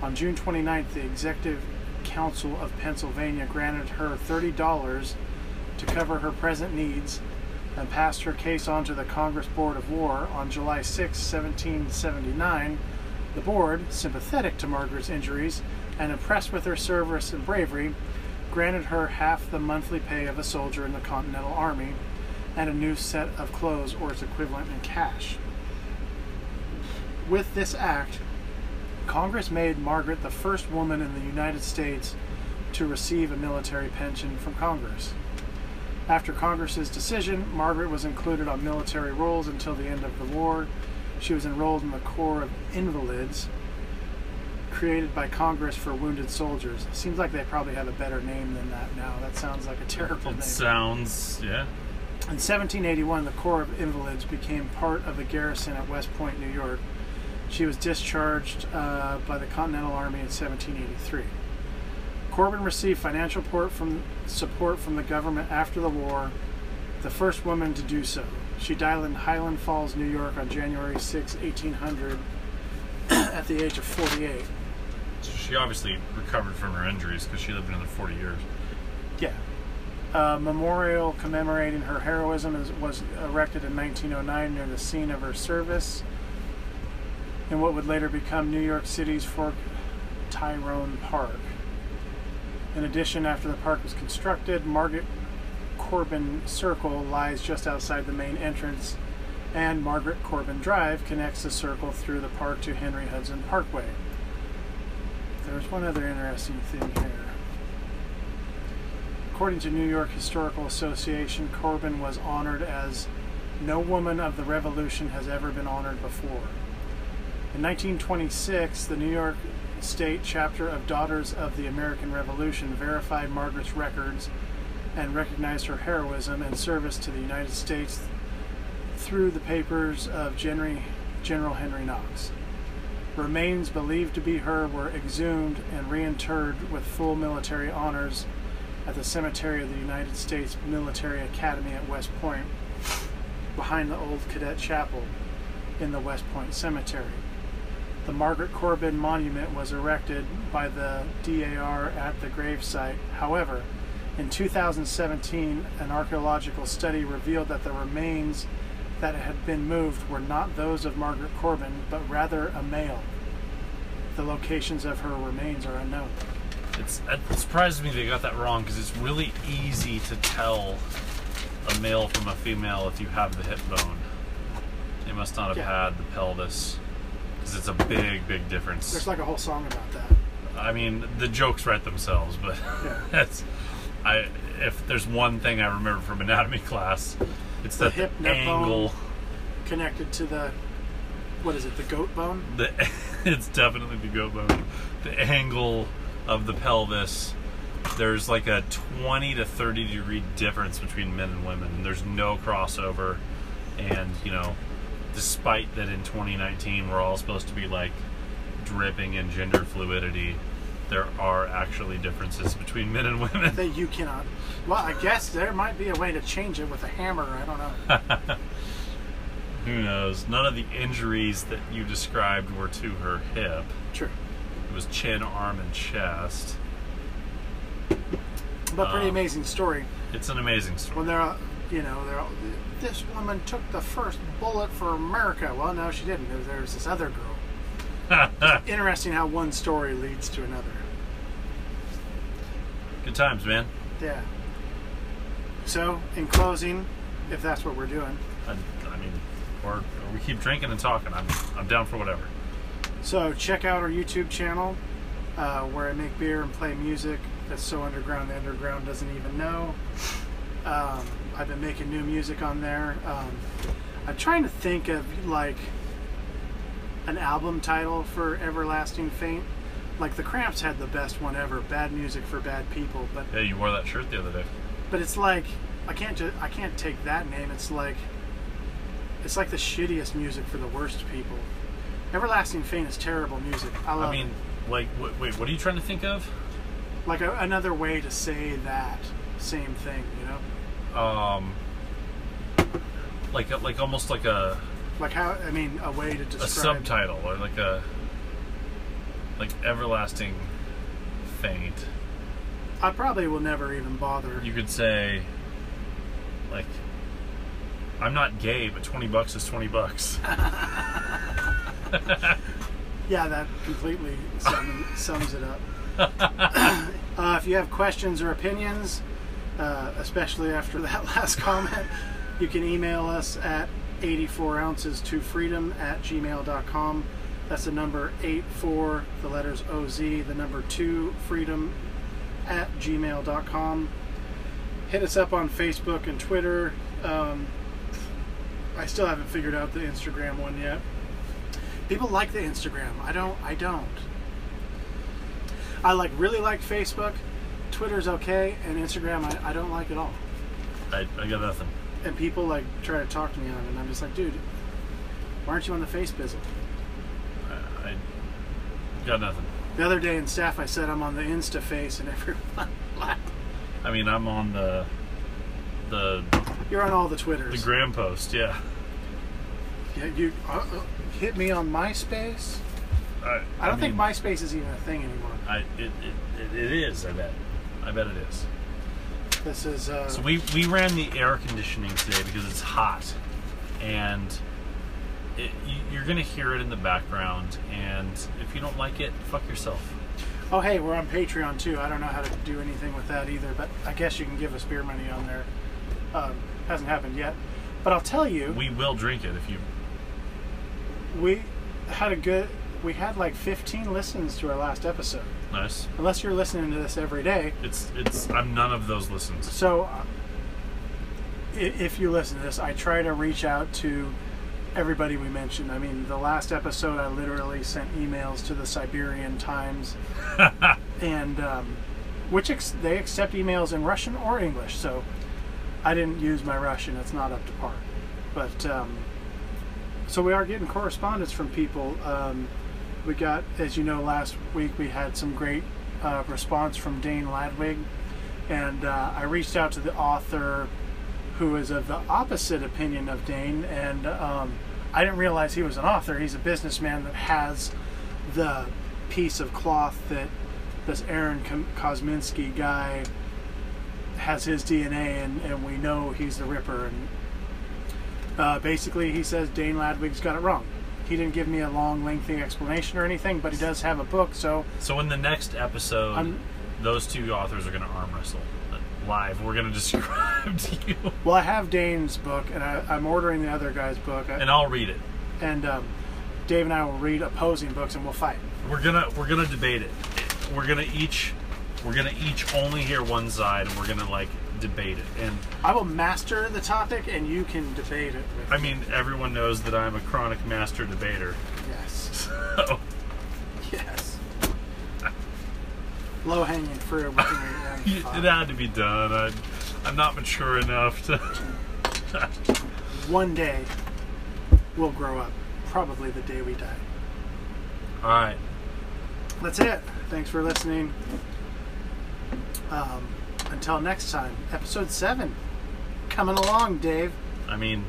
On June 29th, the Executive Council of Pennsylvania granted her $30 to cover her present needs and passed her case on to the Congress Board of War on July 6, 1779. The board, sympathetic to Margaret's injuries and impressed with her service and bravery, granted her half the monthly pay of a soldier in the Continental Army and a new set of clothes or its equivalent in cash. With this act, Congress made Margaret the first woman in the United States to receive a military pension from Congress. After Congress's decision, Margaret was included on military rolls until the end of the war. She was enrolled in the Corps of Invalids, created by Congress for wounded soldiers. Seems like they probably have a better name than that now. That sounds like a terrible name. Sounds yeah. In 1781, the Corps of Invalids became part of the garrison at West Point, New York. She was discharged uh, by the Continental Army in 1783. Corbin received financial support from, support from the government after the war, the first woman to do so. She died in Highland Falls, New York on January 6, 1800, at the age of 48. So she obviously recovered from her injuries because she lived another 40 years. Yeah. A memorial commemorating her heroism was erected in 1909 near the scene of her service in what would later become New York City's Fort Tyrone Park. In addition, after the park was constructed, Margaret Corbin Circle lies just outside the main entrance, and Margaret Corbin Drive connects the circle through the park to Henry Hudson Parkway. There's one other interesting thing here. According to New York Historical Association, Corbin was honored as no woman of the Revolution has ever been honored before. In 1926, the New York State chapter of Daughters of the American Revolution verified Margaret's records and recognized her heroism and service to the United States through the papers of General Henry Knox. Remains believed to be her were exhumed and reinterred with full military honors at the cemetery of the United States Military Academy at West Point, behind the old cadet chapel in the West Point Cemetery. The Margaret Corbin Monument was erected by the DAR at the gravesite. However, in 2017, an archaeological study revealed that the remains that had been moved were not those of Margaret Corbin, but rather a male. The locations of her remains are unknown. It's it surprises me they got that wrong because it's really easy to tell a male from a female if you have the hip bone. They must not have Yeah. had the pelvis because it's a big, big difference. There's like a whole song about that. I mean, the jokes write themselves, but Yeah. that's I. If there's one thing I remember from anatomy class, it's The that hip, the angle. Connected to the, what is it, the goat bone? The it's definitely the goat bone. The angle of the pelvis. There's like a 20 to 30 degree difference between men and women. There's no crossover, and you know, despite that in 2019 we're all supposed to be like dripping in gender fluidity, there are actually differences between men and women. That you cannot. Well, I guess there might be a way to change it with a hammer. I don't know. Who knows? None of the injuries that you described were to her hip. True. It was chin, arm, and chest. But pretty Um, amazing story. It's an amazing story. When they're, you know, they're, all- this woman took the first bullet for America. Well, no, she didn't. There- There's this other girl. Interesting how one story leads to another. Good times, man. Yeah. So, in closing, if that's what we're doing, I, I mean, or, or we keep drinking and talking. I'm, I'm down for whatever. so check out our YouTube channel uh, where I make beer and play music that's so underground the underground doesn't even know. Um, I've been making new music on there. Um, I'm trying to think of like an album title for Everlasting Faint. Like the Cramps had the best one ever, "Bad Music for Bad People," but Yeah, you wore that shirt the other day. but it's like I can't just I can't take that name. It's like it's like the shittiest music for the worst people. Everlasting Faint is terrible music. I love I mean, like, wait, wait, what are you trying to think of? like a, another way to say that same thing. You know, Um, like, a, like almost like a like how I mean a way to describe a subtitle or like a like everlasting faint. I probably will never even bother. You could say like I'm not gay, but twenty bucks is twenty bucks. Yeah, that completely sum, sums it up. uh, if you have questions or opinions, uh, especially after that last comment, you can email us at 84 ounces to freedom at gmail.com. That's the number 84, the letters OZ, the number 2 freedom at gmail.com. Hit us up on Facebook and Twitter. Um, I still haven't figured out the Instagram one yet. People like the Instagram. I don't. I don't. I like really like Facebook. Twitter's okay, and Instagram I, I don't like at all. I, I got nothing. And people like try to talk to me on it, and I'm just like, dude, why aren't you on the face bizzle? I, I got nothing. The other day in staff, I said I'm on the Insta face, and everyone laughed. I mean, I'm on the the You're on all the Twitters. the gram post. Yeah. yeah, you uh, uh, hit me on MySpace. I, I don't think mean, MySpace is even a thing anymore. I, it, it, it is. I bet. I bet it is. This is uh, So we we ran the air conditioning today because it's hot, and it, you, you're gonna hear it in the background. And if you don't like it, fuck yourself. Oh, hey, we're on Patreon too. I don't know how to do anything with that either, but I guess you can give us beer money on there. Um, hasn't happened yet, but I'll tell you, We will drink it if you. we had a good. We had like 15 listens to our last episode. Nice. Unless you're listening to this every day, It's it's. I'm none of those listens. so uh, if you listen to this, I try to reach out to everybody we mentioned. I mean, the last episode, I literally sent emails to the Siberian Times, and um, which ex- they accept emails in Russian or English. So I didn't use my Russian; it's not up to par. But um, so we are getting correspondence from people. Um, we got, as you know, last week we had some great uh, response from Dane Ladwig, and uh, I reached out to the author who is of the opposite opinion of Dane, and um, I didn't realize he was an author. He's a businessman that has the piece of cloth that this Aaron Kosminski guy has his DNA, and, and we know he's the Ripper. And uh, basically, he says Dane Ladwig's got it wrong. He didn't give me a long, lengthy explanation or anything, but he does have a book, so So in the next episode, I'm- those two authors are going to arm wrestle live. We're going to describe to you, well, I have Dane's book, and I, I'm ordering the other guy's book, and I'll read it. and um, Dave and I will read opposing books, and we'll fight. We're gonna we're gonna debate it. We're gonna each we're gonna each only hear one side, and we're gonna like debate it. And I will master the topic, and you can debate it. With I mean, everyone knows that I'm a chronic master debater. yes, So yes. Low hanging fruit. It had to be done. I, I'm not mature enough to. One day, we'll grow up. Probably the day we die. All right. That's it. Thanks for listening. Um, until next time, episode seven, coming along, Dave. I mean,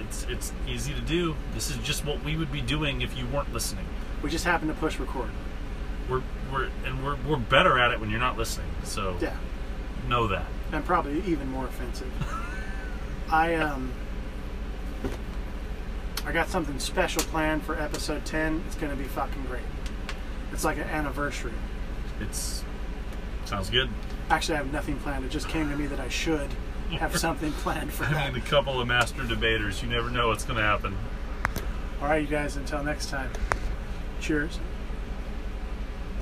it's it's easy to do. This is just what we would be doing if you weren't listening. We just happen to push record. We're we're and we're we're better at it when you're not listening. So Yeah, know that. and probably even more offensive. I um, I got something special planned for episode ten. It's gonna be fucking great. It's like an anniversary. It's sounds good. Actually, I have nothing planned. It just came to me that I should have something planned for I that. a couple of master debaters. You never know what's going to happen. All right, you guys. Until next time. Cheers.